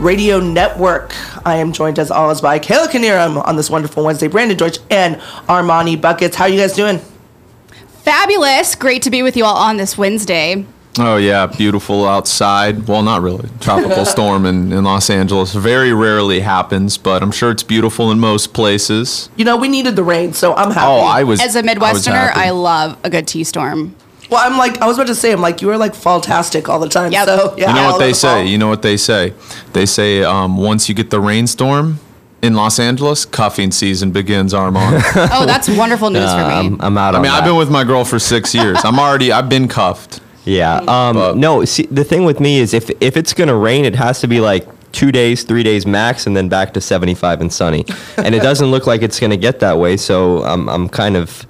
Radio Network. I am joined as always by Kayla Kneirm on this wonderful Wednesday, Brandon Deutsch and Armani Buckets. How are you guys doing? Fabulous. Great to be with you all on this Wednesday. Oh yeah, beautiful outside. Well, not really. Tropical storm in, in Los Angeles very rarely happens, but I'm sure it's beautiful in most places. You know, we needed the rain, so I'm happy. Oh, I was As a was Midwesterner, happy. I, love a good tea storm. Well, I'm like, I was about to say, I'm like, you are like fall-tastic all the time. Yep. So, yeah. You know what they the fall. say? You know what they say? They say um, once you get the rainstorm in Los Angeles, cuffing season begins, Armani. Oh, that's wonderful news for me. I'm, I'm out I on mean, I've been with my girl for six years. I'm already, I've been cuffed. Yeah. Um, But- no, see, the thing with me is if if it's gonna rain, it has to be like two days, three days max, and then back to 75 and sunny. and it doesn't look like it's gonna get that way. So I'm I'm kind of.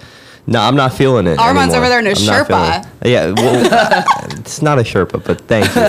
No, I'm not feeling it. Armani's anymore. over there in a I'm Sherpa. Yeah, well, it's not a Sherpa, but thank you.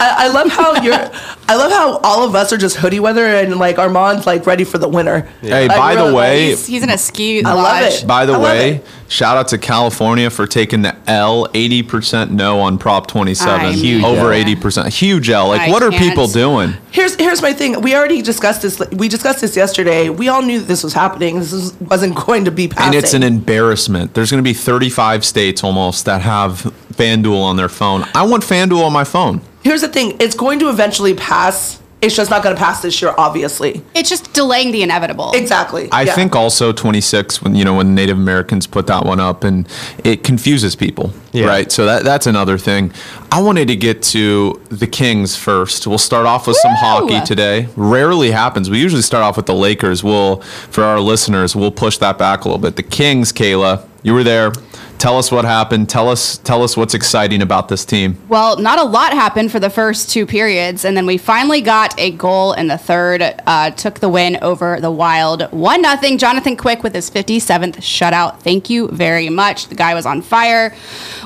I, I love how you're. I love how all of us are just hoodie weather and like Armani's like ready for the winter. Hey, Like, by we're, the like, way, He's, he's in a ski I love it. By the I way, it. shout out to California for taking the L. 80% no on Prop 27. I Huge Over 80%. Huge L. Like, I what are can't. people doing? Here's here's my thing. We already discussed this. We discussed this yesterday. We all knew that this was happening. This was, wasn't going to be passing. And it's an embarrassment. There's going to be 35 states almost that have FanDuel on their phone. I want FanDuel on my phone. Here's the thing. It's going to eventually pass. It's just not going to pass this year, obviously. It's just delaying the inevitable. Exactly. I Yeah. think also 26 when you know when Native Americans put that one up and it confuses people, Yeah. right? So that that's another thing. I wanted to get to the Kings first. We'll start off with some hockey today. Rarely happens. We usually start off with the Lakers. We'll for our listeners, we'll push that back a little bit. The Kings, Kayla, you were there. Tell us what happened. Tell us tell us what's exciting about this team. Well, not a lot happened for the first two periods, and then we finally got a goal in the third. Uh, took the win over the Wild, one nothing. Jonathan Quick with his 57th shutout. Thank you very much. The guy was on fire.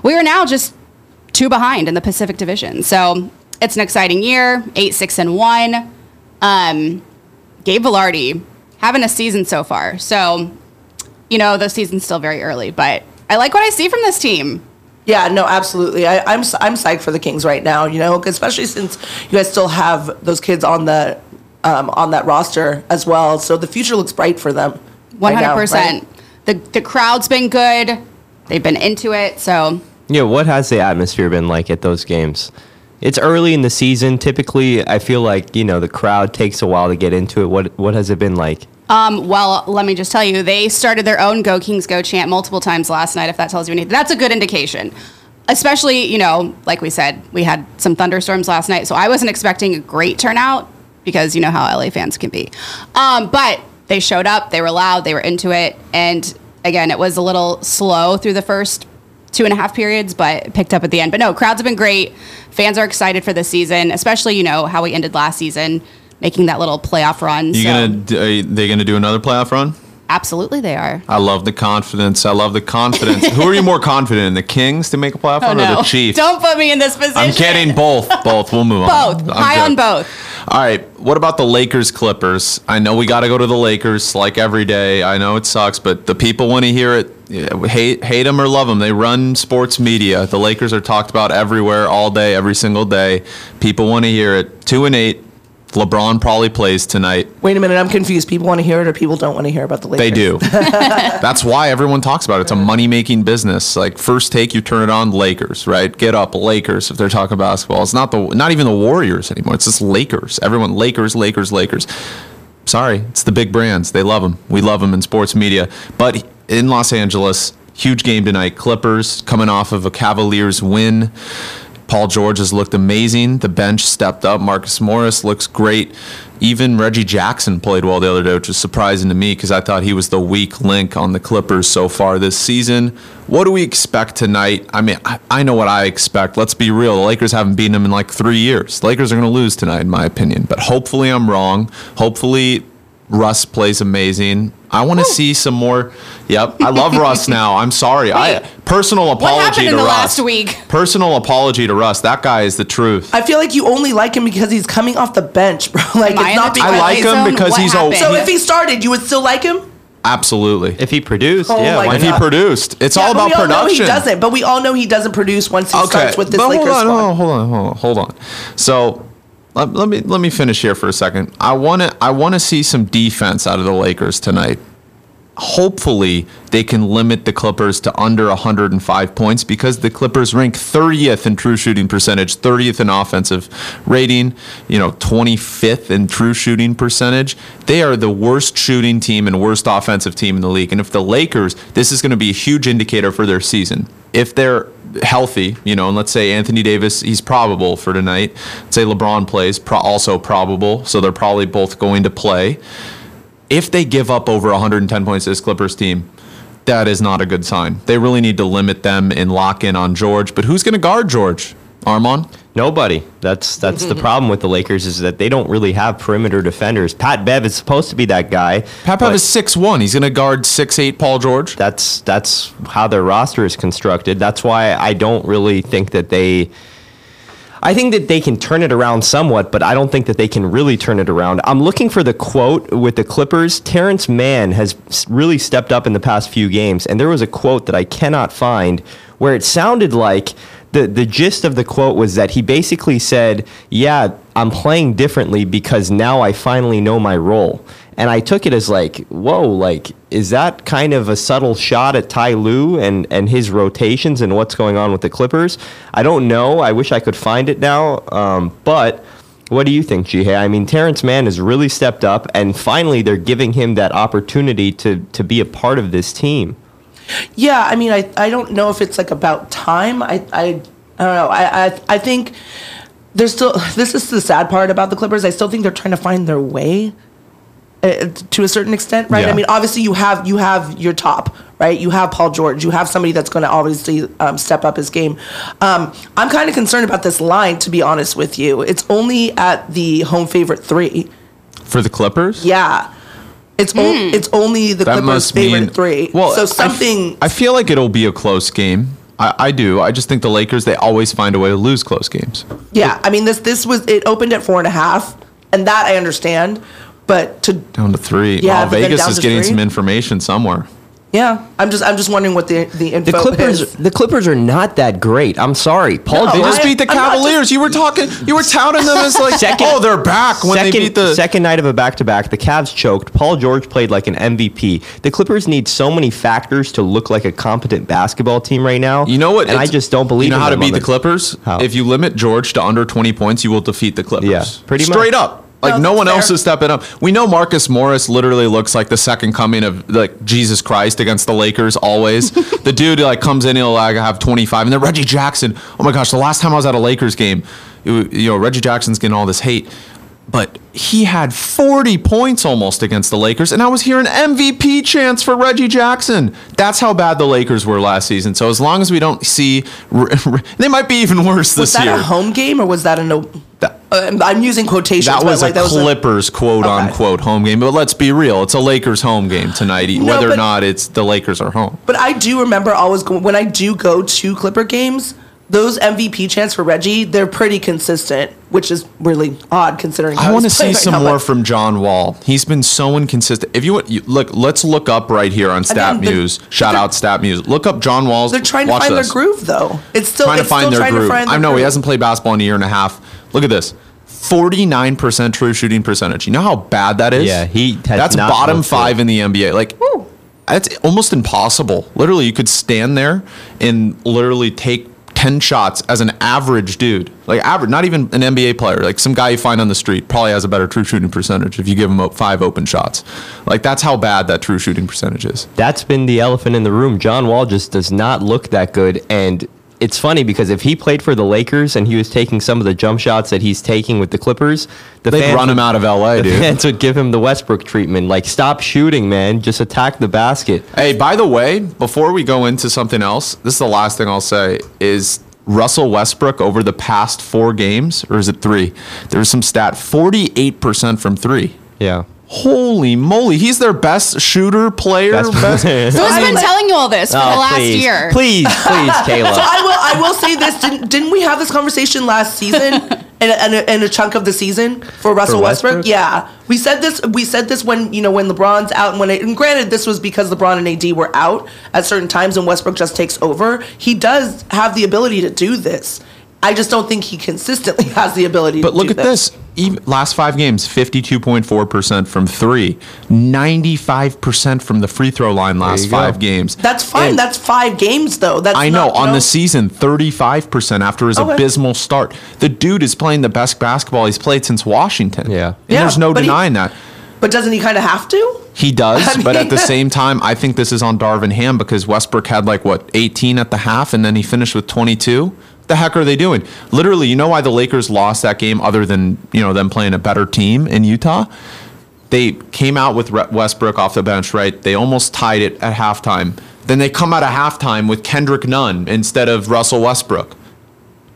We are now just two behind in the Pacific Division, so it's an exciting year. Eight six and one. Um, Gabe Vilardi having a season so far. So, you know, the season's still very early, but I like what I see from this team. Yeah, no, absolutely. I, I'm I'm psyched for the Kings right now. You know, especially since you guys still have those kids on the um, on that roster as well. So the future looks bright for them. One hundred percent. The the crowd's been good. They've been into it. So Yeah, what has the atmosphere been like at those games? It's early in the season. Typically, I feel like you know the crowd takes a while to get into it. What what has it been like? Um well let me just tell you, they started their own Go Kings Go chant multiple times last night, if that tells you anything. That's a good indication. Especially, you know, like we said, we had some thunderstorms last night, so I wasn't expecting a great turnout because you know how LA fans can be. Um, but they showed up, they were loud, they were into it, and again, it was a little slow through the first two and a half periods, but picked up at the end. But no, crowds have been great. Fans are excited for this season, especially you know how we ended last season, making that little playoff run. You so gonna are they gonna do another playoff run? absolutely they are. I love the confidence. I love the confidence. Who are you more confident in, the Kings to make a playoff oh, run or the Chiefs? Oh, Don't put me in this position. I'm kidding. Both. Both. We'll move on. Both. High on both. All right. What about the Lakers Clippers? I know we got to go to the Lakers like every day. I know it sucks, but the people want to hear it. Hate hate them or love them. They run sports media. The Lakers are talked about everywhere, all day, every single day. People want to hear it. Two and eight. LeBron probably plays tonight. Wait a minute, I'm confused. People want to hear it, or people don't want to hear about the Lakers. They do. That's why everyone talks about it. It's a money making business. Like first take, you turn it on, Lakers, right? Get up, Lakers. If they're talking basketball, it's not the not even the Warriors anymore. It's just Lakers. Everyone, Lakers, Lakers, Lakers. Sorry, it's the big brands. They love them. We love them in sports media. But in Los Angeles, huge game tonight. Clippers coming off of a Cavaliers win. Paul George has looked amazing. The bench stepped up. Marcus Morris looks great. Even Reggie Jackson played well the other day, which was surprising to me because I thought he was the weak link on the Clippers so far this season. What do we expect tonight? I mean, I, I know what I expect. Let's be real. The Lakers haven't beaten them in like three years. The Lakers are going to lose tonight, in my opinion. But hopefully I'm wrong. Hopefully Russ plays amazing. I want to see some more. Yep, I love Russ now. I'm sorry. I personal apology happened in to the Russ. last week? Personal apology to Russ. That guy is the truth. I feel like you only like him because he's coming off the bench, bro. Like Am it's in not the because I like him Zone? because What he's happened? a So if he started, you would still like him? absolutely. If he produced, Oh yeah. my why If he produced, it's Yeah, all about we all know production. he doesn't, but we all know he doesn't produce once he starts with this but Lakers hold on, squad. hold on, hold on, hold on. So let, let me let me finish here for a second. I want to I want to see some defense out of the Lakers tonight. Hopefully, they can limit the Clippers to under 105 points because the Clippers rank 30th in true shooting percentage, 30th in offensive rating, you know, 25th in true shooting percentage. They are the worst shooting team and worst offensive team in the league. And if the Lakers, this is going to be a huge indicator for their season. If they're healthy, you know, and let's say Anthony Davis, he's probable for tonight. Let's say LeBron plays, pro- also probable. So they're probably both going to play. If they give up over 110 points to this Clippers team, that is not a good sign. They really need to limit them and lock in on George. But who's going to guard George? Armani? Nobody. That's that's the mm-hmm. problem with the Lakers is that they don't really have perimeter defenders. Pat Bev is supposed to be that guy. Pat but Bev is 6'1. He's going to guard six eight Paul George. That's that's how their roster is constructed. That's why I don't really think that they. I think that they can turn it around somewhat, but I don't think that they can really turn it around. I'm looking for the quote with the Clippers. Terrence Mann has really stepped up in the past few games, and there was a quote that I cannot find where it sounded like the the gist of the quote was that he basically said, "Yeah, I'm playing differently because now I finally know my role." And I took it as like, whoa, like, is that kind of a subtle shot at Ty Lue and, and his rotations and what's going on with the Clippers? I don't know. I wish I could find it now. Um, but what do you think, Ji Hae? I mean, Terrence Mann has really stepped up, and finally they're giving him that opportunity to, to be a part of this team. Yeah, I mean, I, I don't know if it's like about time. I I, I don't know. I, I I think there's still this is the sad part about the Clippers. I still think they're trying to find their way uh, to a certain extent, right? Yeah. I mean, obviously you have you have your top, right? You have Paul George. You have somebody that's going to obviously um, step up his game. Um, I'm kind of concerned about this line, to be honest with you. It's only at the home favorite three. For the Clippers? Yeah. It's, o- hmm. it's only the That Clippers' must favorite mean three. Well, so something I feel like it'll be a close game. I, I do. I just think the Lakers they always find a way to lose close games. Yeah, I mean this this was it opened at four and a half, and that I understand, but to Down to three. Yeah, Wow, but then Vegas is getting three? some information somewhere. Yeah, I'm just I'm just wondering what the the info The Clippers, is. the Clippers are not that great. I'm sorry, Paul. No, They George- just I- beat the I'm Cavaliers. just- you were talking. You were touting them as like, Second- oh, they're back when second, they beat the. second night of a back to back, the Cavs choked. Paul George played like an MVP. The Clippers need so many factors to look like a competent basketball team right now. You know what? And I just don't believe. You know how to beat on the Clippers? How? If you limit George to under 20 points, you will defeat the Clippers. Yeah, pretty much. Straight up. Like No, one else is stepping up. We know Marcus Morris literally looks like the second coming of like Jesus Christ against the Lakers always. the dude like comes in, he'll like have 25. And then Reggie Jackson. Oh my gosh, the last time I was at a Lakers game, it you know, Reggie Jackson's getting all this hate. But he had 40 points almost against the Lakers, and I was hearing MVP chance for Reggie Jackson. That's how bad the Lakers were last season. So as long as we don't see, they might be even worse Was this year. Was that a home game or was that a no? That- Uh, I'm using quotations. that but, was like, a Clippers quote Okay. unquote home game. But let's be real, it's a Lakers home game tonight, No, whether or not it's the Lakers are home. But I do remember always when I do go to Clipper games. Those MVP chants for Reggie, they're pretty consistent, which is really odd considering. I how want to see right some now, more from John Wall. He's been so inconsistent. If you, want- you look, let's look up right here on StatMuse. Shout out StatMuse. Look up John Wall's. They're trying to find this. their groove, though. It's still trying to find their trying groove. To find I their know he hasn't played basketball in a year and a half. Look at this. 49% true shooting percentage. You know how bad that is? Yeah, he has That's not bottom five good. in the NBA. Like, that's almost impossible. Literally, you could stand there and literally take 10 shots as an average dude. Like, average, not even an NBA player. Like, some guy you find on the street probably has a better true shooting percentage if you give him five open shots. Like, that's how bad that true shooting percentage is. That's been the elephant in the room. John Wall just does not look that good. And it's funny because if he played for the Lakers and he was taking some of the jump shots that he's taking with the Clippers, the They'd fans run him would- out of LA, the dude. fans would give him the Westbrook treatment. Like, stop shooting, man. Just attack the basket. Hey, by the way, before we go into something else, this is the last thing I'll say is Russell Westbrook over the past four games, or is it three? There's some stat 48% from three. Yeah. Holy moly, he's their best shooter player. That's best- Who's been telling you all this for the oh, last Oh, please, year? Please, please, Kayla. So I will. I will say this. Didn't, didn't we have this conversation last season and, and, a, and a chunk of the season for Russell For Westbrook? Westbrook? Yeah, we said this. We said this when you know when LeBron's out and when it, and granted this was because LeBron and AD were out at certain times and Westbrook just takes over. He does have the ability to do this. I just don't think he consistently has the ability. But to look do at this. Even, last five games, 52.4% from three, 95% from the free throw line last you go. five games. That's fine. And- That's five games though. That's I know not, you on the season, 35% after his Okay. abysmal start. The dude is playing the best basketball he's played since Washington. Yeah. And Yeah, there's no but he- denying that. But doesn't he kind of have to? He does, I but at the same time, I think this is on Darvin Ham because Westbrook had like what 18 at the half, and then he finished with 22. The heck are they doing? Literally, you know why the Lakers lost that game, other than you know them playing a better team in Utah. They came out with Westbrook off the bench, right? They almost tied it at halftime. Then they come out of halftime with Kendrick Nunn instead of Russell Westbrook.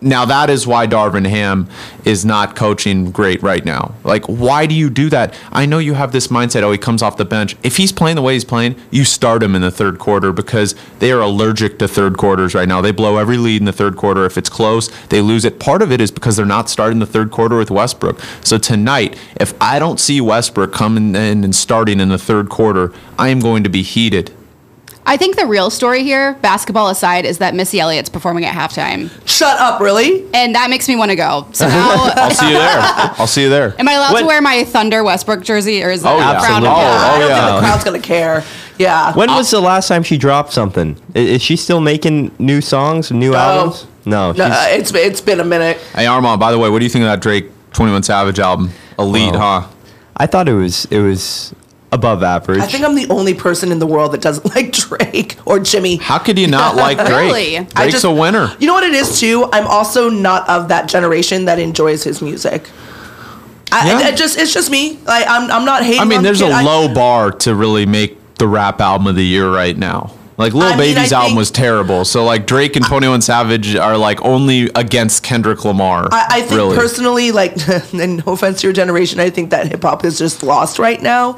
Now that is why Darvin Ham is not coaching great right now. Like, why do you do that? I know you have this mindset. Oh, he comes off the bench. If he's playing the way he's playing, you start him in the third quarter because they are allergic to third quarters right now. They blow every lead in the third quarter. If it's close, they lose it. Part of it is because they're not starting the third quarter with Westbrook. So tonight, if I don't see Westbrook coming in and starting in the third quarter, I am going to be heated. I think the real story here, basketball aside, is that Missy Elliott's performing at halftime, Shut up, really? and that makes me want to go. So now, I'll see you there. I'll see you there. am I allowed What- to wear my Thunder Westbrook jersey, or is it Oh, yeah. frowned Absolutely. upon? Oh, I don't yeah. think the crowd's gonna care. Yeah. When was the last time she dropped something? I- Is she still making new songs, new albums? No, No, uh, it's it's been a minute. Hey Armani, by the way, what do you think of that Drake 21 Savage album? Elite, Well, huh? I thought it was it was above average. I think I'm the only person in the world that doesn't like Drake or Jimmy. How could you not like Drake? Really? I Drake's just- a winner. You know what it is too? I'm also not of that generation that enjoys his music. I, Yeah. I- I just it's just me. Like I'm I'm not hating. I mean, on the there's a kid. I- low bar to really make the rap album of the year right now. Like Lil I mean, Baby's I album think- was terrible. So like Drake and 21 Savage are like only against Kendrick Lamar. I, I think really. personally, like, and no offense to your generation, I think that hip hop is just lost right now,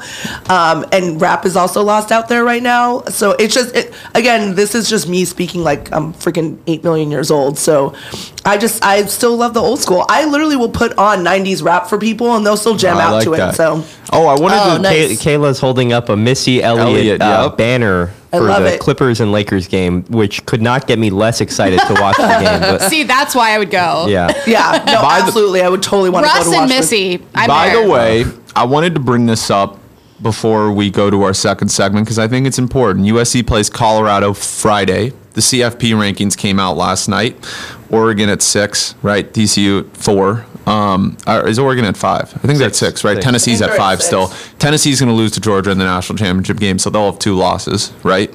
um, and rap is also lost out there right now. So it's just, it, again, this is just me speaking like I'm freaking eight million years old. So I just, I still love the old school. I literally will put on '90s rap for people, and they'll still jam I out like to that. it. So Oh, I wanted Oh, to. nice. Kay- Kayla's holding up a Missy Elliott, Elliott, uh, yep. banner I for the it. Clippers and Lakers game, which could not get me less excited to watch the game. But See, that's why I would go. yeah, yeah, no, By the- absolutely, I would totally want to go Russ to watch and. Missy. I'm By there. the way, I wanted to bring this up before we go to our second segment because I think it's important. USC plays Colorado Friday. The CFP rankings came out last night. Oregon at six, right? TCU at four. Um, or is Oregon at five? I think they're at six, right? Six. Tennessee's at five still. Tennessee's going to lose to Georgia in the national championship game, so they'll have two losses, right?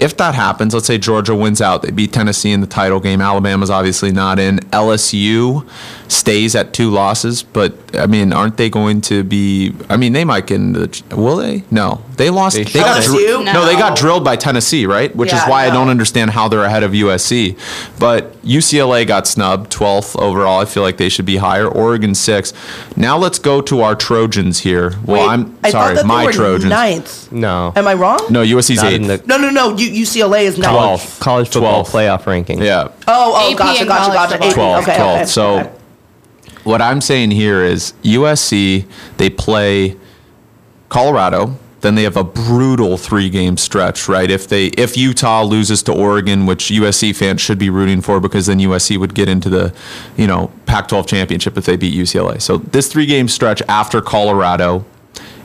If that happens, let's say Georgia wins out, they beat Tennessee in the title game. Alabama's obviously not in. LSU stays at two losses, but I mean, aren't they going to be? I mean, they might get into the. Will they? No, they lost. They, They got should. dri- LSU? no, they got drilled by Tennessee, right? Which is Yeah, why I don't understand how they're ahead of USC. But UCLA got snubbed, 12th overall. I feel like they should be higher. Oregon six. Now let's go to our Trojans here. Well, Wait, I'm sorry, thought that my they were Trojans. Ninth. no, Am I wrong? No, USC's Not eighth. the No, no, no. U- UCLA is ninth. Twelve. college, college football 12th. playoff ranking. Yeah. Oh, oh, AP gotcha, gotcha, gotcha. football. AP. 12, okay, 12. okay, So okay. What I'm saying here is USC, they play Colorado then they have a brutal three game stretch, right? If they if Utah loses to Oregon, which USC fans should be rooting for because then USC would get into the, you know, Pac-12 championship if they beat UCLA. So this three game stretch after Colorado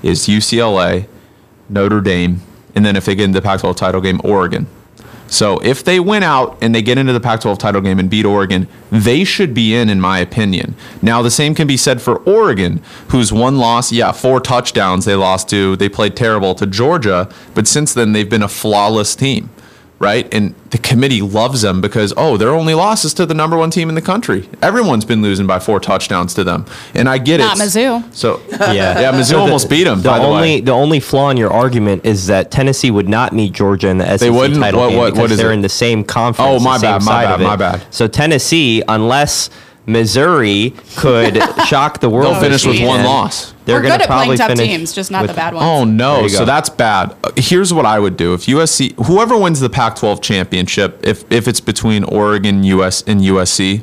is UCLA, Notre Dame, and then if they get into the Pac-12 title game, Oregon. So if they win out and they get into the Pac 12 title game and beat Oregon, they should be in, in my opinion. Now, the same can be said for Oregon, whose one loss, yeah, four touchdowns they lost to. They played terrible to Georgia, but since then they've been a flawless team right? And the committee loves them because oh, their only loss is to the number one team in the country. Everyone's been losing by four touchdowns to them, and I get Not it. Mizzou. So Yeah, yeah, Mizzou So the- almost beat them. The by the only way. the only flaw in your argument is that Tennessee would not meet Georgia in the SEC wouldn't? title What- game because what is they're it? in the same conference. Oh, my the bad, my bad, my bad. So Tennessee, unless Missouri could shock the world, They'll finish with one loss. They're We're gonna good at playing probably tough finish teams, just not with- the bad ones. Oh no, so that's bad. Uh, Here's what I would do if USC, whoever wins the Pac-12 championship, if if it's between Oregon, US, and USC,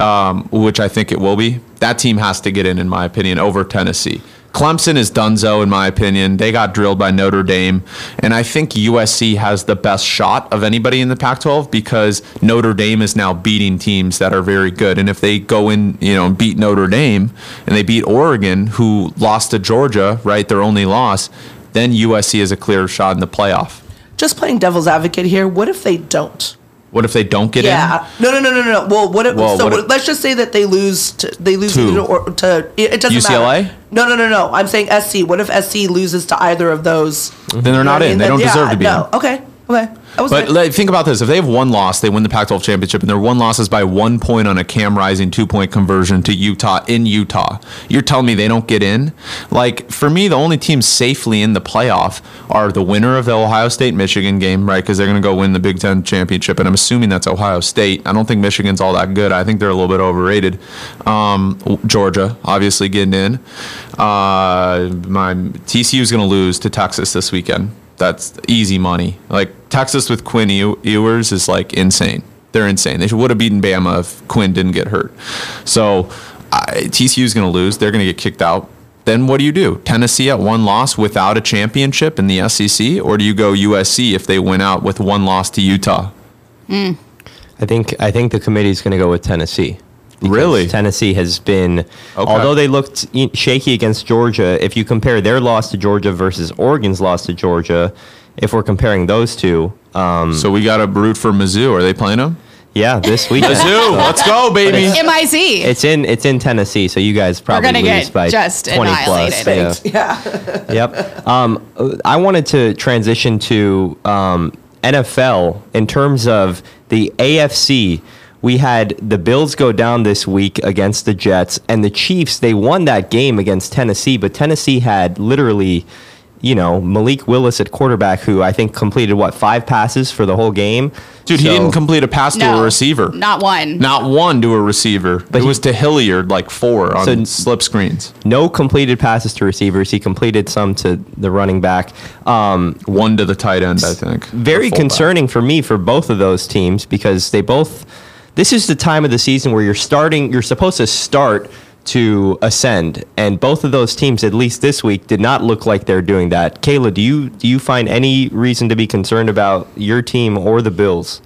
um, which I think it will be, that team has to get in, in my opinion, over Tennessee. Clemson is Dunzo, in my opinion. They got drilled by Notre Dame, and I think USC has the best shot of anybody in the Pac-12 because Notre Dame is now beating teams that are very good. And if they go in, you know, and beat Notre Dame and they beat Oregon, who lost to Georgia, right, their only loss, then USC is a clear shot in the playoff. Just playing devil's advocate here. What if they don't? What if they don't get in? Yeah. No, no, no, no, no. Well, what if? So what if- let's just say that they lose. To, they lose To? or, to. It, doesn't UCLA? matter. No, no, no, no. I'm saying SC. What if SC loses to either of those? Then they're not in. They don't deserve to be no. in. Okay. Okay. But like, think about this: if they have one loss, they win the Pac-12 championship, and their one loss is by one point on a Cam Rising two-point conversion to Utah in Utah. You're telling me they don't get in? Like for me, the only teams safely in the playoff are the winner of the Ohio State Michigan game, right? Because they're going to go win the Big Ten championship, and I'm assuming that's Ohio State. I don't think Michigan's all that good. I think they're a little bit overrated. Um, Georgia, obviously getting in. Uh, my TCU is going to lose to Texas this weekend. That's easy money. Like Texas with Quinn Ew- Ewers is like insane. They're insane. They would have beaten Bama if Quinn didn't get hurt. So I TCU is going to lose. They're going to get kicked out. Then what do you do? Tennessee at one loss without a championship in the SEC, or do you go USC if they win out with one loss to Utah? Hmm. I think I think the committee is going to go with Tennessee. Because Really? Tennessee has been, although they looked shaky against Georgia. If you compare their loss to Georgia versus Oregon's loss to Georgia, if we're comparing those two, um, So we got to root for Mizzou. Are they playing them? yeah, this weekend. Mizzou, let's go, baby. MIZ. It's in it's in Tennessee, so you guys probably gonna lose get by just twenty plus. annihilated. Yeah. yeah. Yep. Um, I wanted to transition to um, NFL in terms of the AFC. We had the Bills go down this week against the Jets, and the Chiefs. They won that game against Tennessee, but Tennessee had literally, you know, Malik Willis at quarterback, who I think completed what five passes for the whole game. Dude, he didn't complete a pass to no, a receiver. Not one. Not one to a receiver. But it he- was to Hilliard like four on So- slip screens. no completed passes to receivers. He completed some to the running back. Um, One to the tight end, I think. very Or fullback. concerning for me for both of those teams because they both this is the time of the season where you're starting you're supposed to start to ascend and both of those teams at least this week did not look like they're doing that kayla do you do you find any reason to be concerned about your team or the bills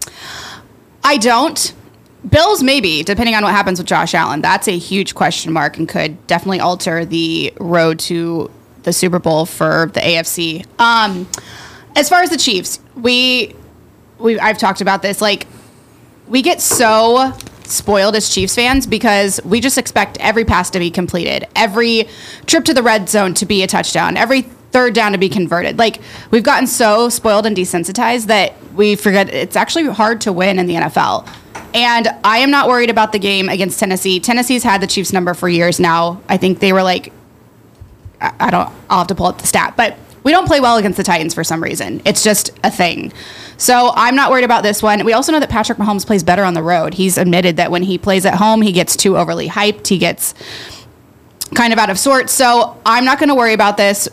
I don't. Bills, maybe, depending on what happens with Josh Allen. That's a huge question mark and could definitely alter the road to the Super Bowl for the AFC. Um, as far as the Chiefs, we, we I've talked about this. Like, we get so spoiled as Chiefs fans because we just expect every pass to be completed, every trip to the red zone to be a touchdown, every third down to be converted. Like we've gotten so spoiled and desensitized that we forget it's actually hard to win in the NFL. And I am not worried about the game against Tennessee. Tennessee's had the Chiefs number for years now. I think they were like I don't. I'll have to pull up the stat, but we don't play well against the Titans for some reason. It's just a thing. So I'm not worried about this one. We also know that Patrick Mahomes plays better on the road. He's admitted that when he plays at home, he gets too overly hyped. He gets kind of out of sorts. So I'm not going to worry about this.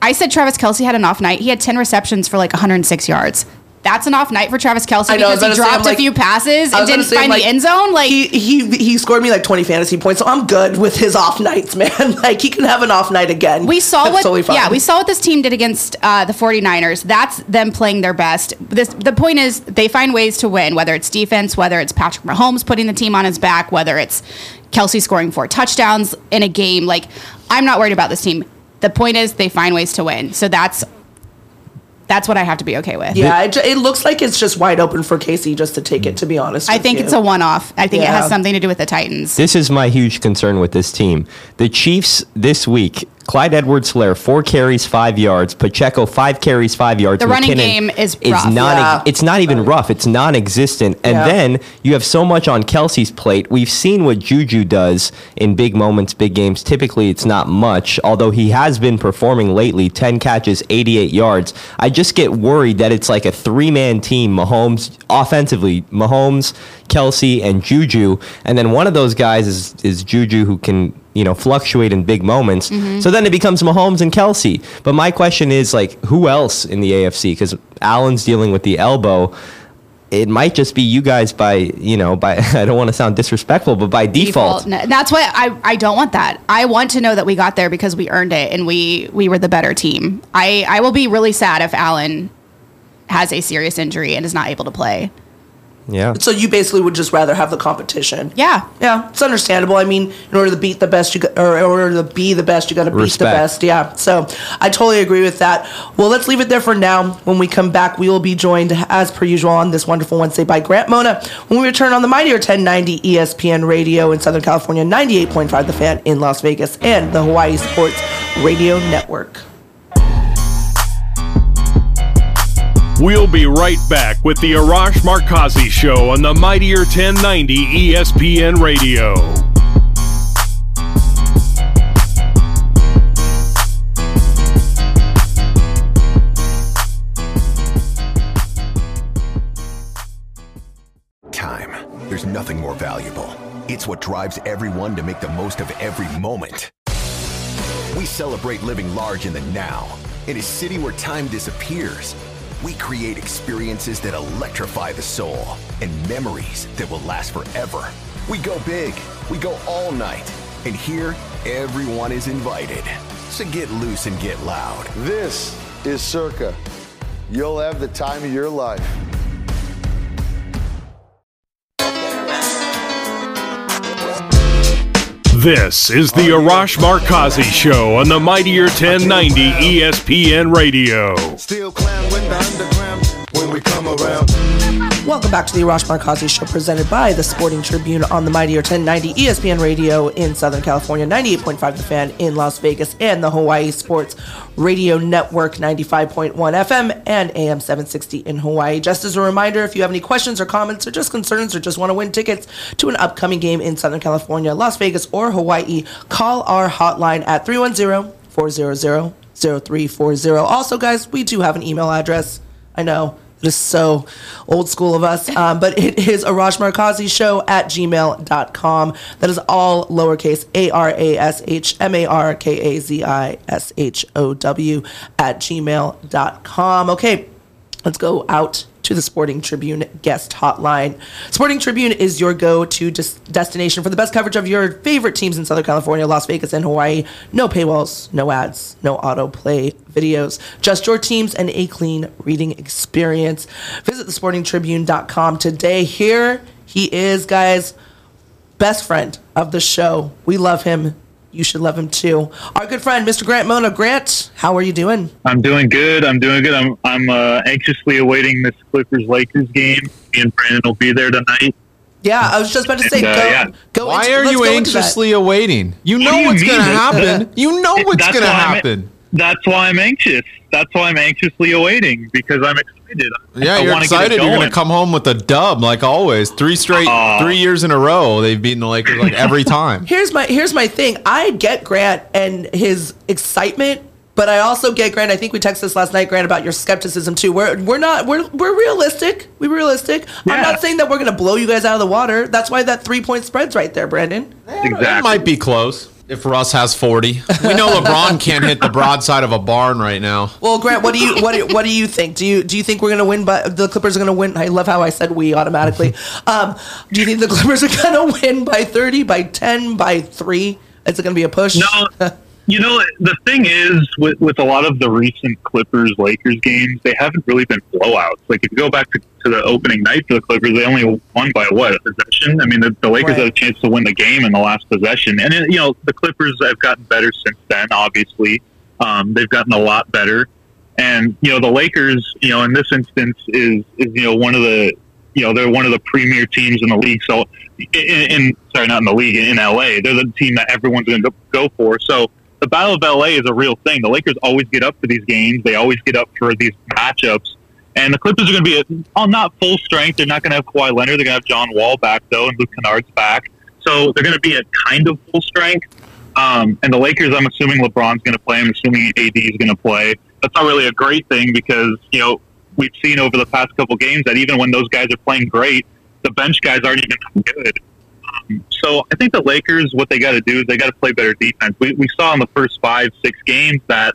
I said Travis Kelce had an off night. He had 10 receptions for like 106 yards. That's an off night for Travis Kelce I know, I because he say, dropped I'm like- a few passes and didn't say, find like, the end zone. Like he, he he scored me like 20 fantasy points, so I'm good with his off nights, man. like he can have an off night again. we saw That's what totally fine. yeah we saw what this team did against uh, the 49ers that's them playing their best this the point is they find ways to win whether it's defense whether it's patrick mahomes putting the team on his back whether it's kelce scoring four touchdowns in a game like i'm not worried about this team the point is they find ways to win so that's that's what i have to be okay with Yeah, it, it looks like it's just wide open for Casey just to take it. To be honest, i with think you. it's a one-off i think it has something to do with the titans This is my huge concern with this team. The Chiefs this week, Clyde Edwards Helaire, four carries, five yards. Pacheco, five carries, five yards. The running game is It's rough. non Yeah. it's not even rough. It's non existent. And Yeah. then you have so much on Kelce's plate. We've seen what Juju does in big moments, big games. Typically it's not much, although he has been performing lately. Ten catches, eighty eight yards. I just get worried that it's like a three man team, Mahomes offensively, Mahomes, Kelsey, and Juju. And then one of those guys is is Juju who can you know fluctuate in big moments. Mm-hmm. So then it becomes Mahomes and Kelce. But my question is like, who else in the AFC? Because Allen's dealing with the elbow. It might just be you guys by you know by I don't want to sound disrespectful, but by default. No, That's why I, I don't want that. I want to know that we got there because we earned it and we we were the better team. I, I will be really sad if Allen has a serious injury and is not able to play. Yeah. So you basically would just rather have the competition. Yeah. Yeah, it's understandable. I mean, in order to beat the best, you got, or in order to be the best, you got to beat the best. Yeah. So I totally agree with that. Well, let's leave it there for now. When we come back, we will be joined, as per usual, on this wonderful Wednesday by Grant Mona. When we return on the Mightier 1090 ESPN Radio in Southern California, 98.5 The Fan in Las Vegas, and the Hawaii Sports Radio Network. We'll be right back with the Arash Markazi Show on the Mightier 1090 ESPN Radio. Time. There's nothing more valuable. It's what drives everyone to make the most of every moment. We celebrate living large in the now. In a city where time disappears, we create experiences that electrify the soul and memories that will last forever. We go big, we go all night, and here, everyone is invited. So get loose and get loud. This is Circa. You'll have the time of your life. This is the Arash Markazi Show on the Mightier 1090 ESPN Radio. Still clown with the underground when we come around. Welcome back to the Arash Markazi Show, presented by the Sporting Tribune on the Mightier 1090 ESPN Radio in Southern California, 98.5 The Fan in Las Vegas, and the Hawaii Sports Radio Network, 95.1 FM and AM 760 in Hawaii. Just as a reminder, if you have any questions or comments or just concerns or just want to win tickets to an upcoming game in Southern California, Las Vegas, or Hawaii, call our hotline at 310 400 0340. Also, guys, we do have an email address. I know it is so old school of us, um, but it is Arash Markazi Show at gmail.com. That is all lowercase A R A S H M A R K A Z I S H O W at gmail.com. Okay, let's go out to the Sporting Tribune guest hotline. Sporting Tribune is your go to des- destination for the best coverage of your favorite teams in Southern California, Las Vegas, and Hawaii. No paywalls, no ads, no autoplay videos, just your teams and a clean reading experience. Visit thesportingtribune.com today. Here he is, guys, best friend of the show. We love him. You should love him too. Our good friend, Mr. Grant Mona. Grant, how are you doing? I'm doing good. I'm doing good. I'm I'm uh, anxiously awaiting this Clippers Lakers game. Me and Brandon will be there tonight. Yeah, I was just about to say, And, uh, go, yeah. go. Why into- are you go into that. anxiously awaiting? You know do you what's going to happen. You know what's going to why I'm- happen. That's why I'm anxious. That's why I'm anxiously awaiting because I'm excited. Yeah, I you're wanna excited. You're going going. to come home with a dub, like always. Three straight, Aw. three years in a row, they've beaten the Lakers like every time. Here's my here's my thing. I get Grant and his excitement, but I also get Grant. I think we texted this last night, Grant, about your skepticism too. We're we're not we're we're realistic. We're realistic. I'm not saying that we're gonna blow you guys out of the water. That's why that three point spread's right there, Brandon. Exactly. It might be close. If Russ has 40. We know LeBron can't hit the broadside of a barn right now. Well, Grant, what do you what do, what do you think? Do you do you think we're gonna win? By the Clippers are gonna win. I love how I said we automatically. Um, do you think the Clippers are gonna win by thirty, by ten, by three? Is it gonna be a push? No. You know, the thing is, with, with a lot of the recent Clippers Lakers games, they haven't really been blowouts. Like, if you go back to, to the opening night for the Clippers, they only won by what, a possession? I mean, the, the Lakers Right. had a chance to win the game in the last possession. And, it, you know, the Clippers have gotten better since then, obviously. Um, they've gotten a lot better. And, you know, the Lakers, you know, in this instance, is, is you know, one of the, you know, they're one of the premier teams in the league. So, in, in sorry, not in the league, in LA, they're the team that everyone's going to go for. So, the Battle of LA is a real thing. The Lakers always get up for these games. They always get up for these matchups. And the Clippers are going to be at, oh, not full strength. They're not going to have Kawhi Leonard. They're going to have John Wall back though, and Luke Kennard's back. So they're going to be at kind of full strength. Um, and the Lakers, I'm assuming LeBron's going to play. I'm assuming AD is going to play. That's not really a great thing because you know we've seen over the past couple games that even when those guys are playing great, the bench guys aren't even good. So I think the Lakers, what they got to do is they got to play better defense. We, we saw in the first five, six games that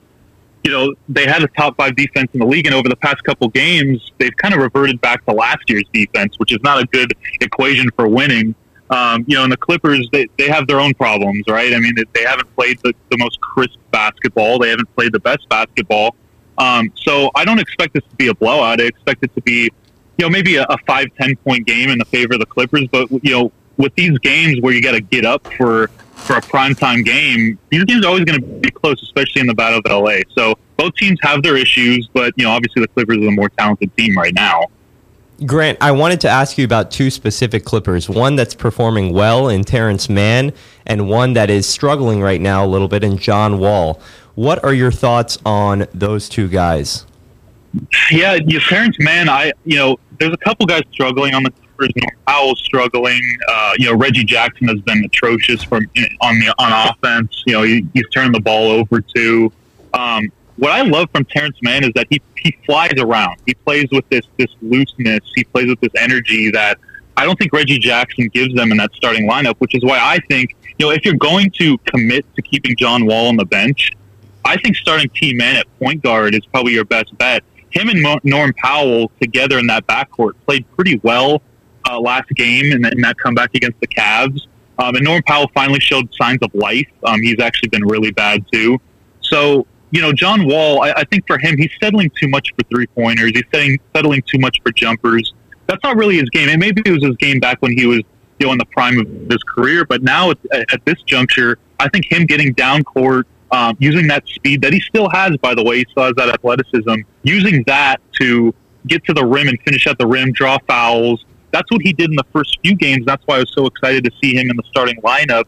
you know they had a top five defense in the league, and over the past couple games, they've kind of reverted back to last year's defense, which is not a good equation for winning. Um, you know, and the Clippers, they, they have their own problems, right? I mean, they- they haven't played the, the most crisp basketball. They haven't played the best basketball. Um, so I don't expect this to be a blowout. I expect it to be, you know, maybe a, a five, ten point game in the favor of the Clippers. But, you know, with these games where you got to get up for, for a primetime game, these games are always going to be close, especially in the Battle of LA. So both teams have their issues, but, you know, obviously the Clippers are the more talented team right now. Grant, I wanted to ask you about two specific Clippers. One that's performing well in Terrence Mann, and one that is struggling right now a little bit in John Wall. What are your thoughts on those two guys? Yeah, your parents, man. I, you know, there's a couple guys struggling on the Norm Powell's struggling. Uh, you know, Reggie Jackson has been atrocious from on the on offense. You know, he, he's turned the ball over too. Um, what I love from Terrence Mann is that he he flies around. He plays with this this looseness. He plays with this energy that I don't think Reggie Jackson gives them in that starting lineup. Which is why I think you know if you're going to commit to keeping John Wall on the bench, I think starting T Man at point guard is probably your best bet. Him and Norm Powell together in that backcourt played pretty well uh, last game that- in that comeback against the Cavs. Um, and Norm Powell finally showed signs of life. Um, he's actually been really bad too. So you know, John Wall, I, I think for him, he's settling too much for three pointers. He's settling, settling too much for jumpers. That's not really his game. And maybe it was his game back when he was, you know, in the prime of his career. But now at, at this juncture, I think him getting down court, um, using that speed that he still has, by the way, he still has that athleticism, using that to get to the rim and finish at the rim, draw fouls. That's what he did in the first few games. That's why I was so excited to see him in the starting lineup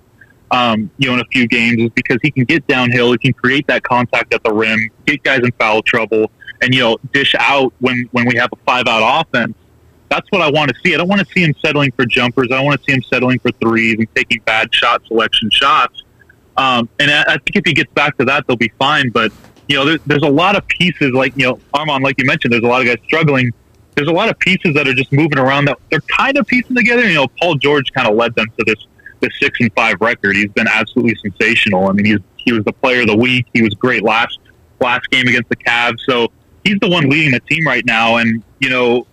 um, you know, in a few games is because he can get downhill, he can create that contact at the rim, get guys in foul trouble, and you know, dish out when when we have a five out offense. That's what I want to see. I don't want to see him settling for jumpers. I want to see him settling for threes and taking bad shot selection shots. Um, and I, think if he gets back to that, they'll be fine. But you know, there, there's a lot of pieces like you know, Armani, like you mentioned, there's a lot of guys struggling. There's a lot of pieces that are just moving around that they're kind of piecing together. You know, Paul George kind of led them to this this six and five record. He's been absolutely sensational. I mean, he's he was the player of the week. He was great last last game against the Cavs. So he's the one leading the team right now. And you know,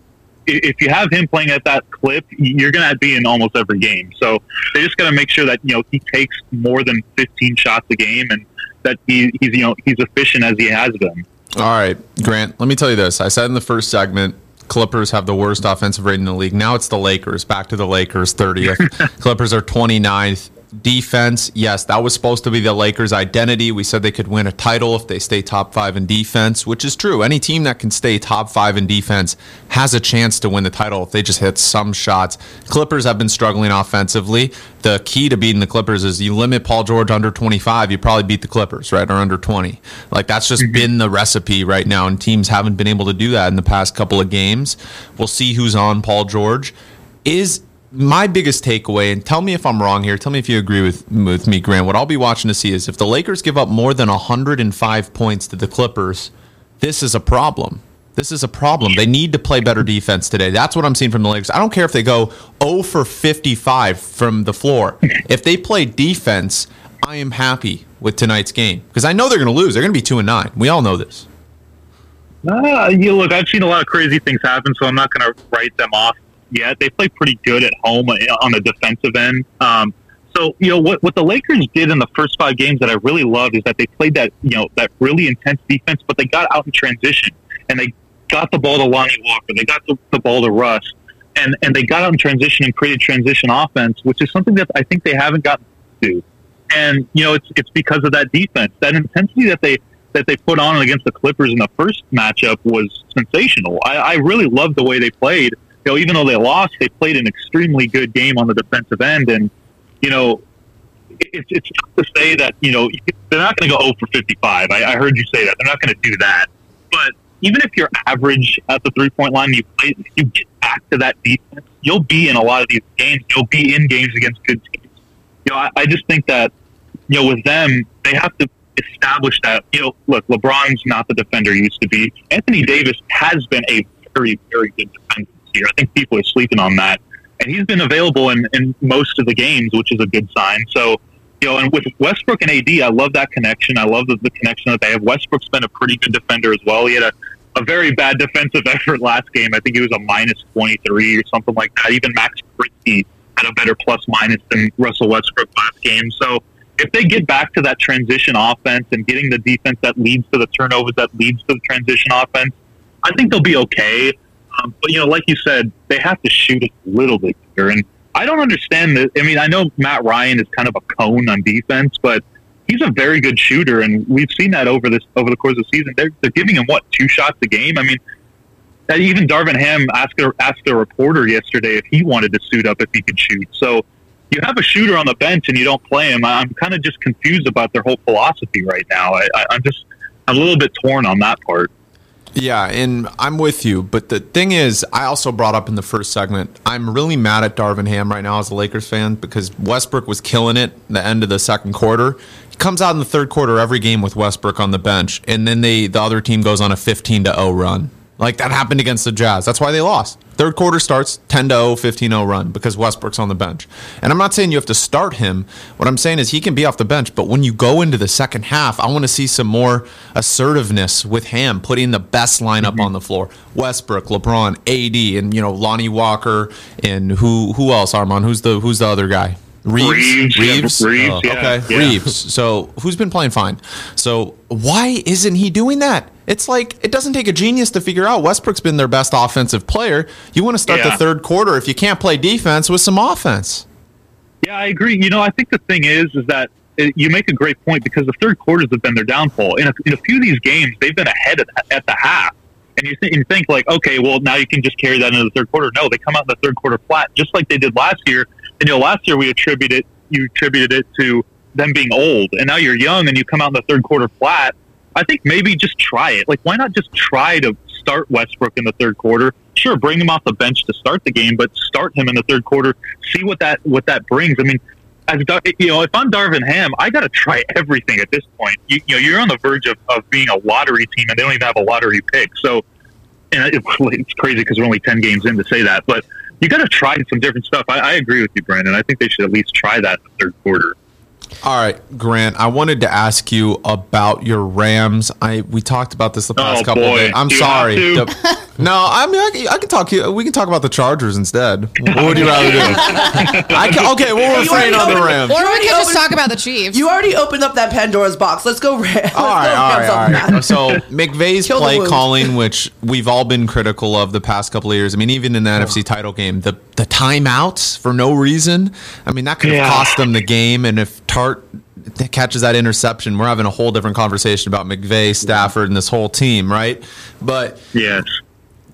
if you have him playing at that clip, you're going to be in almost every game. So they just got to make sure that you know he takes more than 15 shots a game and that he, he's you know he's efficient as he has been. All right, Grant, let me tell you this. I said in the first segment, Clippers have the worst offensive rating in the league. Now it's the Lakers. Back to the Lakers, 30th. Clippers are 29th. Defense, yes, that was supposed to be the Lakers' identity. We said they could win a title if they stay top five in defense, which is true. Any team that can stay top five in defense has a chance to win the title if they just hit some shots. Clippers have been struggling offensively. The key to beating the Clippers is you limit Paul George under 25, you probably beat the Clippers, right? Or under 20. Like that's just mm-hmm. been the recipe right now, and teams haven't been able to do that in the past couple of games. We'll see who's on Paul George. Is my biggest takeaway, and tell me if I'm wrong here. Tell me if you agree with with me, Grant. What I'll be watching to see is if the Lakers give up more than 105 points to the Clippers, this is a problem. This is a problem. They need to play better defense today. That's what I'm seeing from the Lakers. I don't care if they go 0 for 55 from the floor. If they play defense, I am happy with tonight's game because I know they're going to lose. They're going to be two and nine. We all know this. Uh, you look, I've seen a lot of crazy things happen, so I'm not going to write them off yet. They play pretty good at home uh, on the defensive end. Um, so you know what what the Lakers did in the first five games that I really loved is that they played that you know that really intense defense, but they got out in transition and they got the ball to Lonnie Walker, they got the, the ball to Russ, and and they got out in transition and created transition offense, which is something that I think they haven't gotten to. And you know it's it's because of that defense, that intensity that they that they put on against the Clippers in the first matchup was sensational. I, I really loved the way they played. You know, even though they lost, they played an extremely good game on the defensive end. And you know, it's it's tough to say that you know they're not going to go 0 for 55. I, I heard you say that they're not going to do that. But even if you're average at the three point line, you play, you get back to that defense, you'll be in a lot of these games. You'll be in games against good teams. You know, I, I just think that you know with them, they have to establish that. You know, look, LeBron's not the defender he used to be. Anthony Davis has been a very, very good defender year. I think people are sleeping on that, and he's been available in, in most of the games, which is a good sign. So. You know, and with Westbrook and AD, I love that connection. I love the, the connection that they have. Westbrook's been a pretty good defender as well. He had a a very bad defensive effort last game. I think he was a minus 23 or something like that. Even Max Christie had a better plus minus than Russell Westbrook last game. So if they get back to that transition offense and getting the defense that leads to the turnovers, that leads to the transition offense, I think they'll be okay. Um, but, you know, like you said, they have to shoot a little bit better. And I don't understand that. I mean, I know Matt Ryan is kind of a cone on defense, but he's a very good shooter, and we've seen that over this over the course of the season. They're, they're giving him what two shots a game. I mean, even Darvin Ham asked a, asked a reporter yesterday if he wanted to suit up if he could shoot. So you have a shooter on the bench and you don't play him. I'm kind of just confused about their whole philosophy right now. I, I, I'm just I'm a little bit torn on that part. Yeah, and I'm with you. But the thing is, I also brought up in the first segment, I'm really mad at Darvin Ham right now as a Lakers fan because Westbrook was killing it the end of the second quarter. He comes out in the third quarter every game with Westbrook on the bench, and then they the other team goes on a 15 to 0 run. Like that happened against the Jazz. That's why they lost. Third quarter starts 10 0, 15 0 run because Westbrook's on the bench. And I'm not saying you have to start him. What I'm saying is he can be off the bench, but when you go into the second half, I want to see some more assertiveness with Ham putting the best lineup mm-hmm. on the floor. Westbrook, LeBron, AD, and you know Lonnie Walker, and who who else? Armani, who's the who's the other guy? Reaves, Reaves, Reaves, Yeah, Reaves oh, yeah, okay. Yeah. Reaves. So who's been playing fine? So why isn't he doing that? It's like it doesn't take a genius to figure out Westbrook's been their best offensive player. You want to start the third quarter if you can't play defense with some offense. Yeah, I agree. You know, I think the thing is, is that it, you make a great point because the third quarters have been their downfall. In a, in a few of these games, they've been ahead at, at the half. And you, th- you think like, okay, well now you can just carry that into the third quarter. No, they come out in the third quarter flat, just like they did last year. And you know, last year we attributed you attributed it to them being old, and now you're young and you come out in the third quarter flat. I think maybe just try it. Like, why not just try to start Westbrook in the third quarter? Sure, bring him off the bench to start the game, but start him in the third quarter. See what that what that brings. I mean, as you know, if I'm Darvin Ham, I got to try everything at this point. You, you, know, you're on the verge of, of being a lottery team, and they don't even have a lottery pick. So, and it, it's crazy because we're only ten games in to say that, but you got to try some different stuff. I, I agree with you, Brandon. I think they should at least try that in the third quarter. All right, Grant. I wanted to ask you about your Rams. I we talked about this the past oh, couple boy. of days. I'm Do sorry. The- no, I mean I, can- I can talk. We can talk about the Chargers instead. What would you rather do? I can, okay, we'll You refrain on the opened- Rams. Or we can just talk about the Chiefs. You already opened up that Pandora's box. Let's go. Ram- Let's All right, go all Rams right, on all that. So McVay's Kill play calling, which we've all been critical of the past couple of years. I mean, even in the NFC title game, the the timeouts for no reason. I mean, that could have Yeah. cost them the game. And if Tartt catches that interception, we're having a whole different conversation about McVay, Stafford, and this whole team, right? But Yes.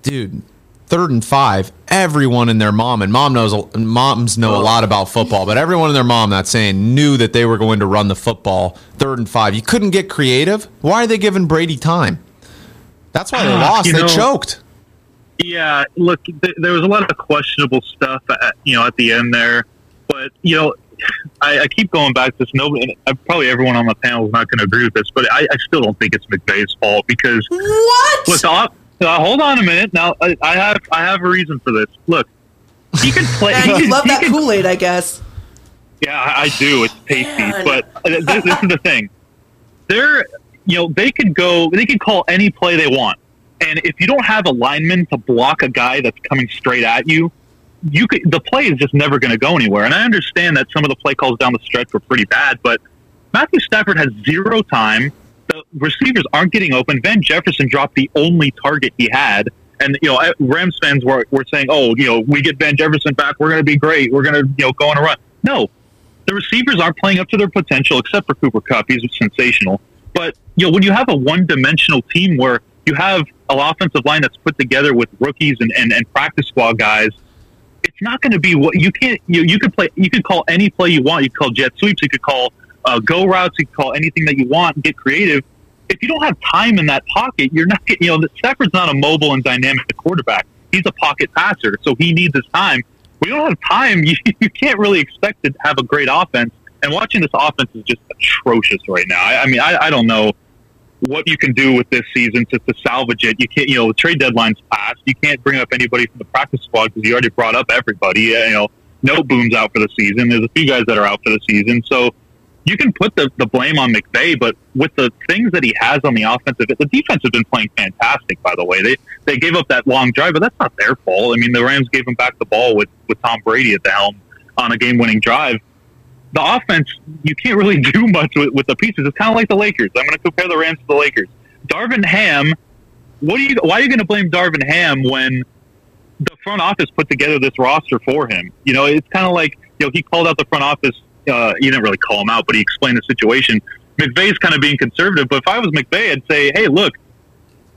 Dude, third and five, everyone and their mom and mom knows moms know a lot about football, but everyone and their mom that saying knew that they were going to run the football. Third and five, you couldn't get creative. Why are they giving Brady time? That's why they Ah, lost. They know- choked. Yeah, look, th- there was a lot of questionable stuff, at, you know, at the end there. But you know, I, I keep going back to this. Nobody, uh, probably everyone on the panel is not going to agree with this, but I, I still don't think it's McVay's fault because What? look, I'll, uh, hold on a minute. Now, I, I have I have a reason for this. Look, he can play. Man, you love he that Kool Aid, I guess. Yeah, I I do. It's tasty, but uh, th- this is the thing. They're, you know, they could go, they could call any play they want, and if you don't have a lineman to block a guy that's coming straight at you, you could, the play is just never going to go anywhere. And I understand that some of the play calls down the stretch were pretty bad, but Matthew Stafford has zero time. Receivers aren't getting open. Van Jefferson dropped the only target he had. And, you know, Rams fans were, were saying, oh, you know, we get Van Jefferson back. We're going to be great. We're going to, you know, go on a run. No, the receivers aren't playing up to their potential except for Cooper Kupp. He's sensational. But, you know, when you have a one dimensional team where you have an offensive line that's put together with rookies and, and, and practice squad guys, it's not going to be what you can't, you, you could play, you could call any play you want. You could call jet sweeps. You could call uh, go routes. You can call anything that you want and get creative. If you don't have time in that pocket, you're not getting, you know, the Stafford's not a mobile and dynamic quarterback. He's a pocket passer, so he needs his time. We don't have time. You, you can't really expect to have a great offense. And watching this offense is just atrocious right now. I, I mean, I, I don't know what you can do with this season to, to salvage it. You can't, you know, the trade deadline's passed. You can't bring up anybody from the practice squad because you already brought up everybody. You know, Noteboom's out for the season. There's a few guys that are out for the season. So you can put the, the blame on McVay, but with the things that he has on the offensive, the defense has been playing fantastic. By the way, they they gave up that long drive, but that's not their fault. I mean, the Rams gave him back the ball with with Tom Brady at the helm on a game winning drive. The offense, you can't really do much with, with the pieces. It's kind of like the Lakers. I'm going to compare the Rams to the Lakers. Darvin Ham, what are you? Why are you going to blame Darvin Ham when the front office put together this roster for him? You know, it's kind of like you know he called out the front office uh, he didn't really call him out, but he explained the situation. McVay's kind of being conservative, but if I was McVay, I'd say, hey, look,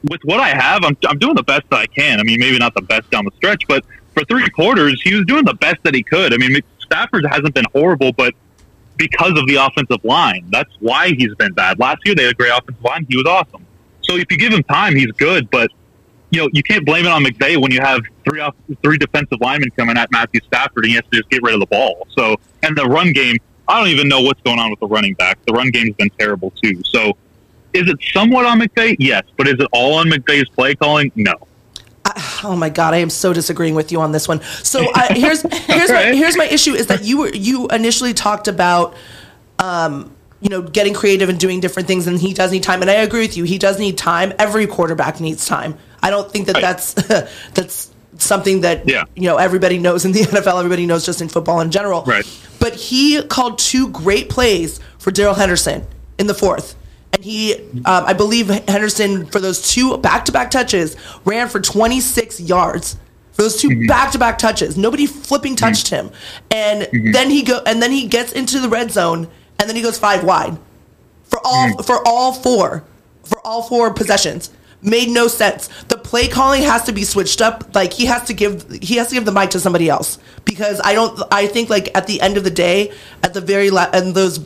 with what I have, I'm, I'm doing the best that I can. I mean, maybe not the best down the stretch, but for three quarters, he was doing the best that he could. I mean, Stafford hasn't been horrible, but because of the offensive line, that's why he's been bad. Last year, they had a great offensive line. He was awesome. So if you give him time, he's good, but you know, you can't blame it on McVay when you have three off, three defensive linemen coming at Matthew Stafford and he has to just get rid of the ball. So, and the run game, I don't even know what's going on with the running back. The run game's been terrible too. So, is it somewhat on McVay? Yes, but is it all on McVay's play calling? No. oh my god, I am so disagreeing with you on this one. So uh, here's here's my, here's my issue is that you were you initially talked about um, you know getting creative and doing different things, and he does need time, and I agree with you. He does need time. Every quarterback needs time. I don't think that Right. that's that's something that Yeah. you know everybody knows in the NFL. Everybody knows just in football in general. Right. But he called two great plays for Darrell Henderson in the fourth. And he, um, I believe Henderson, for those two back to back touches, ran for 26 yards. For those 2 back to back touches. Nobody flipping mm-hmm. touched him. And mm-hmm. then he go and then he gets into the red zone and then he goes five wide. For all mm-hmm. for all four. For all four possessions. Made no sense. The play calling has to be switched up. Like he has to give he has to give the mic to somebody else because I don't. I think like at the end of the day, at the very la- in those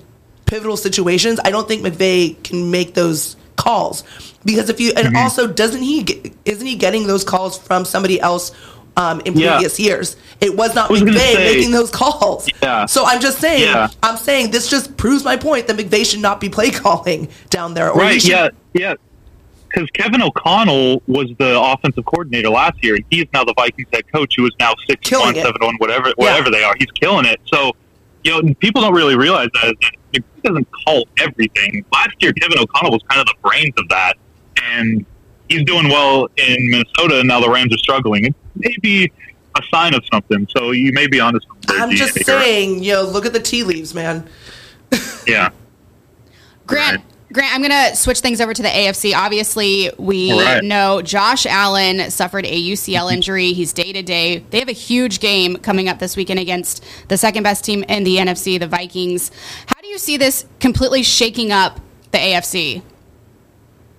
pivotal situations, I don't think McVay can make those calls because if you and also doesn't he get, isn't he getting those calls from somebody else um, in Yeah. previous years? It was not was McVay say- making those calls. Yeah. So I'm just saying. Yeah. I'm saying this just proves my point that McVay should not be play calling down there. Or he Right? should- Yeah, yeah. Because Kevin O'Connell was the offensive coordinator last year, and he's now the Vikings head coach, who is now six Killing one, it. seven one, whatever, whatever they are. He's killing it. So, you know, people don't really realize that, is that he doesn't call everything. Last year, Kevin O'Connell was kind of the brains of that, and he's doing well in Minnesota, and now the Rams are struggling. It may be a sign of something. So you may be onto something. I'm just saying, you know, look at the tea leaves, man. Yeah. Grant, Grant, I'm going to switch things over to the AFC. Obviously, we right. know Josh Allen suffered a UCL mm-hmm. injury. He's day to day. They have a huge game coming up this weekend against the second best team in the NFC, the Vikings. How do you see this completely shaking up the AFC?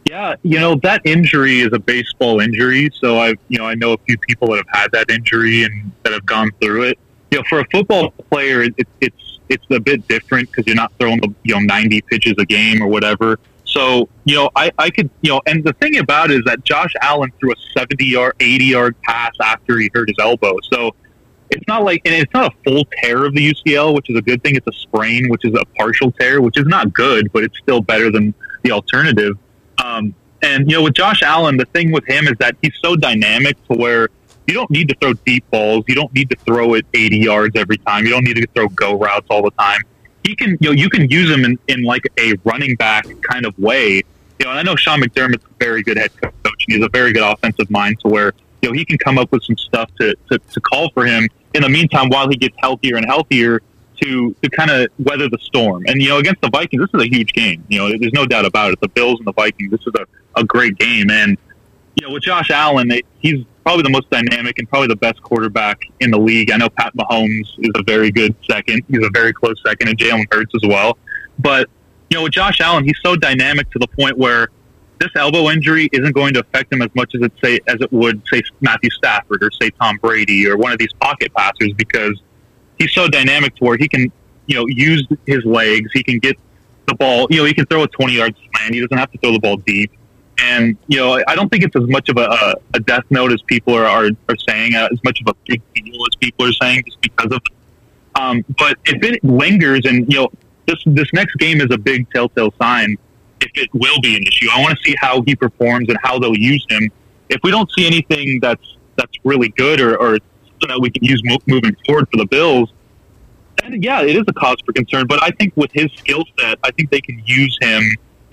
Yeah, you know that injury is a baseball injury, so I've, you know, I know a few people that have had that injury and that have gone through it. You know, for a football player, it, it's it's a bit different because you're not throwing the you know 90 pitches a game or whatever. So you know, I, I could you know, and the thing about it is that Josh Allen threw a 70 yard, 80 yard pass after he hurt his elbow. So it's not like, and it's not a full tear of the UCL, which is a good thing. It's a sprain, which is a partial tear, which is not good, but it's still better than the alternative. Um, and you know, with Josh Allen, the thing with him is that he's so dynamic to where you don't need to throw deep balls. You don't need to throw it 80 yards every time. You don't need to throw go routes all the time. He can, you know, you can use him in, in like a running back kind of way. You know, and I know Sean McDermott's a very good head coach. And he's a very good offensive mind to where, you know, he can come up with some stuff to, to, to call for him in the meantime while he gets healthier and healthier to to kind of weather the storm. And you know, against the Vikings, this is a huge game. You know, there's no doubt about it. The Bills and the Vikings, this is a, a great game. And you know, with Josh Allen, he's probably the most dynamic and probably the best quarterback in the league. I know Pat Mahomes is a very good second. He's a very close second, and Jalen Hurts as well. But you know, with Josh Allen, he's so dynamic to the point where this elbow injury isn't going to affect him as much as it say as it would say Matthew Stafford or say Tom Brady or one of these pocket passers because he's so dynamic to where he can, you know, use his legs. He can get the ball. You know, he can throw a 20 yard slant. He doesn't have to throw the ball deep. And you know, I don't think it's as much of a, a death note as people are are, are saying, uh, as much of a big deal as people are saying, just because of. Um, but if it lingers, and you know, this this next game is a big telltale sign. If it will be an issue, I want to see how he performs and how they'll use him. If we don't see anything that's that's really good or, or that we can use mo- moving forward for the Bills, then yeah, it is a cause for concern. But I think with his skill set, I think they can use him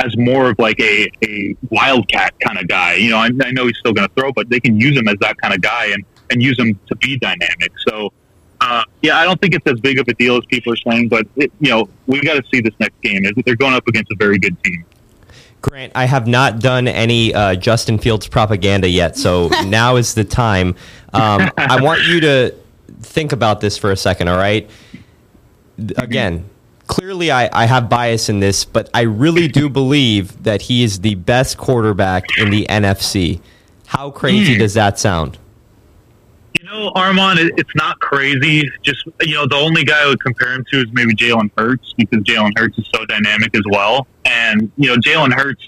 as more of like a, a wildcat kind of guy. You know, I, I know he's still going to throw, but they can use him as that kind of guy and, and use him to be dynamic. So, uh, yeah, I don't think it's as big of a deal as people are saying, but it, you know, we got to see this next game. They're going up against a very good team. Grant, I have not done any uh, Justin Fields propaganda yet, so now is the time. Um, I want you to think about this for a second, all right? Again, clearly I, I have bias in this, but I really do believe that he is the best quarterback in the NFC. How crazy mm. does that sound? You know, Armani, it, it's not crazy. Just you know, the only guy I would compare him to is maybe Jalen Hurts because Jalen Hurts is so dynamic as well. And you know, Jalen Hurts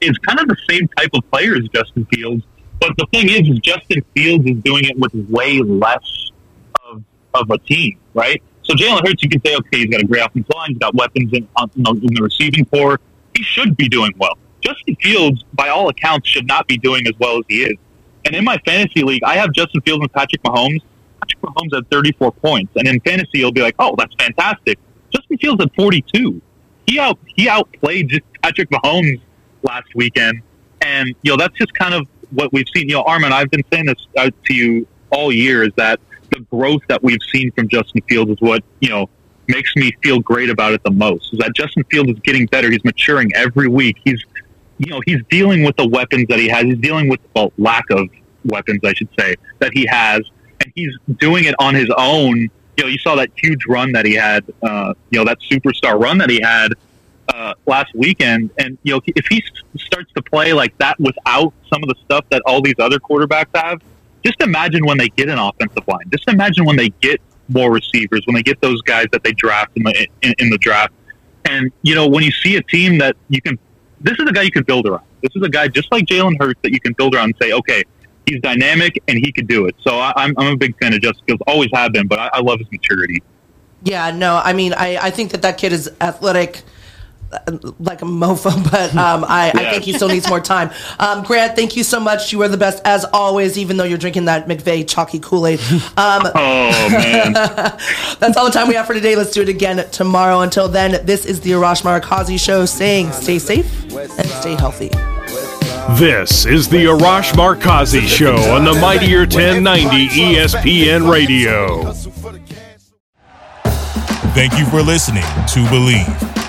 is kind of the same type of player as Justin Fields. But the thing is, is Justin Fields is doing it with way less of of a team, right? So Jalen Hurts, you can say, okay, he's got a great offensive line, he's got weapons in, in, the, in the receiving core. He should be doing well. Justin Fields, by all accounts, should not be doing as well as he is. And in my fantasy league, I have Justin Fields and Patrick Mahomes. Patrick Mahomes had 34 points, and in fantasy, you'll be like, "Oh, that's fantastic." Justin Fields had 42. He out he outplayed Patrick Mahomes last weekend, and you know that's just kind of what we've seen. You know, Armani, I've been saying this uh, to you all year is that the growth that we've seen from Justin Fields is what you know makes me feel great about it the most. Is that Justin Fields is getting better. He's maturing every week. He's you know he's dealing with the weapons that he has. He's dealing with well lack of weapons, I should say, that he has, and he's doing it on his own. You know, you saw that huge run that he had. Uh, you know, that superstar run that he had uh, last weekend. And you know, if he starts to play like that without some of the stuff that all these other quarterbacks have, just imagine when they get an offensive line. Just imagine when they get more receivers, when they get those guys that they draft in the in, in the draft. And you know, when you see a team that you can, this is a guy you can build around. This is a guy just like Jalen Hurts that you can build around and say, okay, he's dynamic and he could do it. So I, am I'm, I'm a big fan of Justin Fields. Always have been, but I, I love his maturity. Yeah, no, I mean, I, I think that that kid is athletic like a mofo, but um, I, yeah. I, think he still needs more time. Um, Grant, thank you so much. You are the best as always, even though you're drinking that McVay chalky Kool Aid. Um, oh man, that's all the time we have for today. Let's do it again tomorrow. Until then, this is the Arash Markazi Show, saying stay safe and stay healthy. This is the Arash Markazi Show on the Mightier 1090 ESPN Radio. Thank you for listening to Bleav.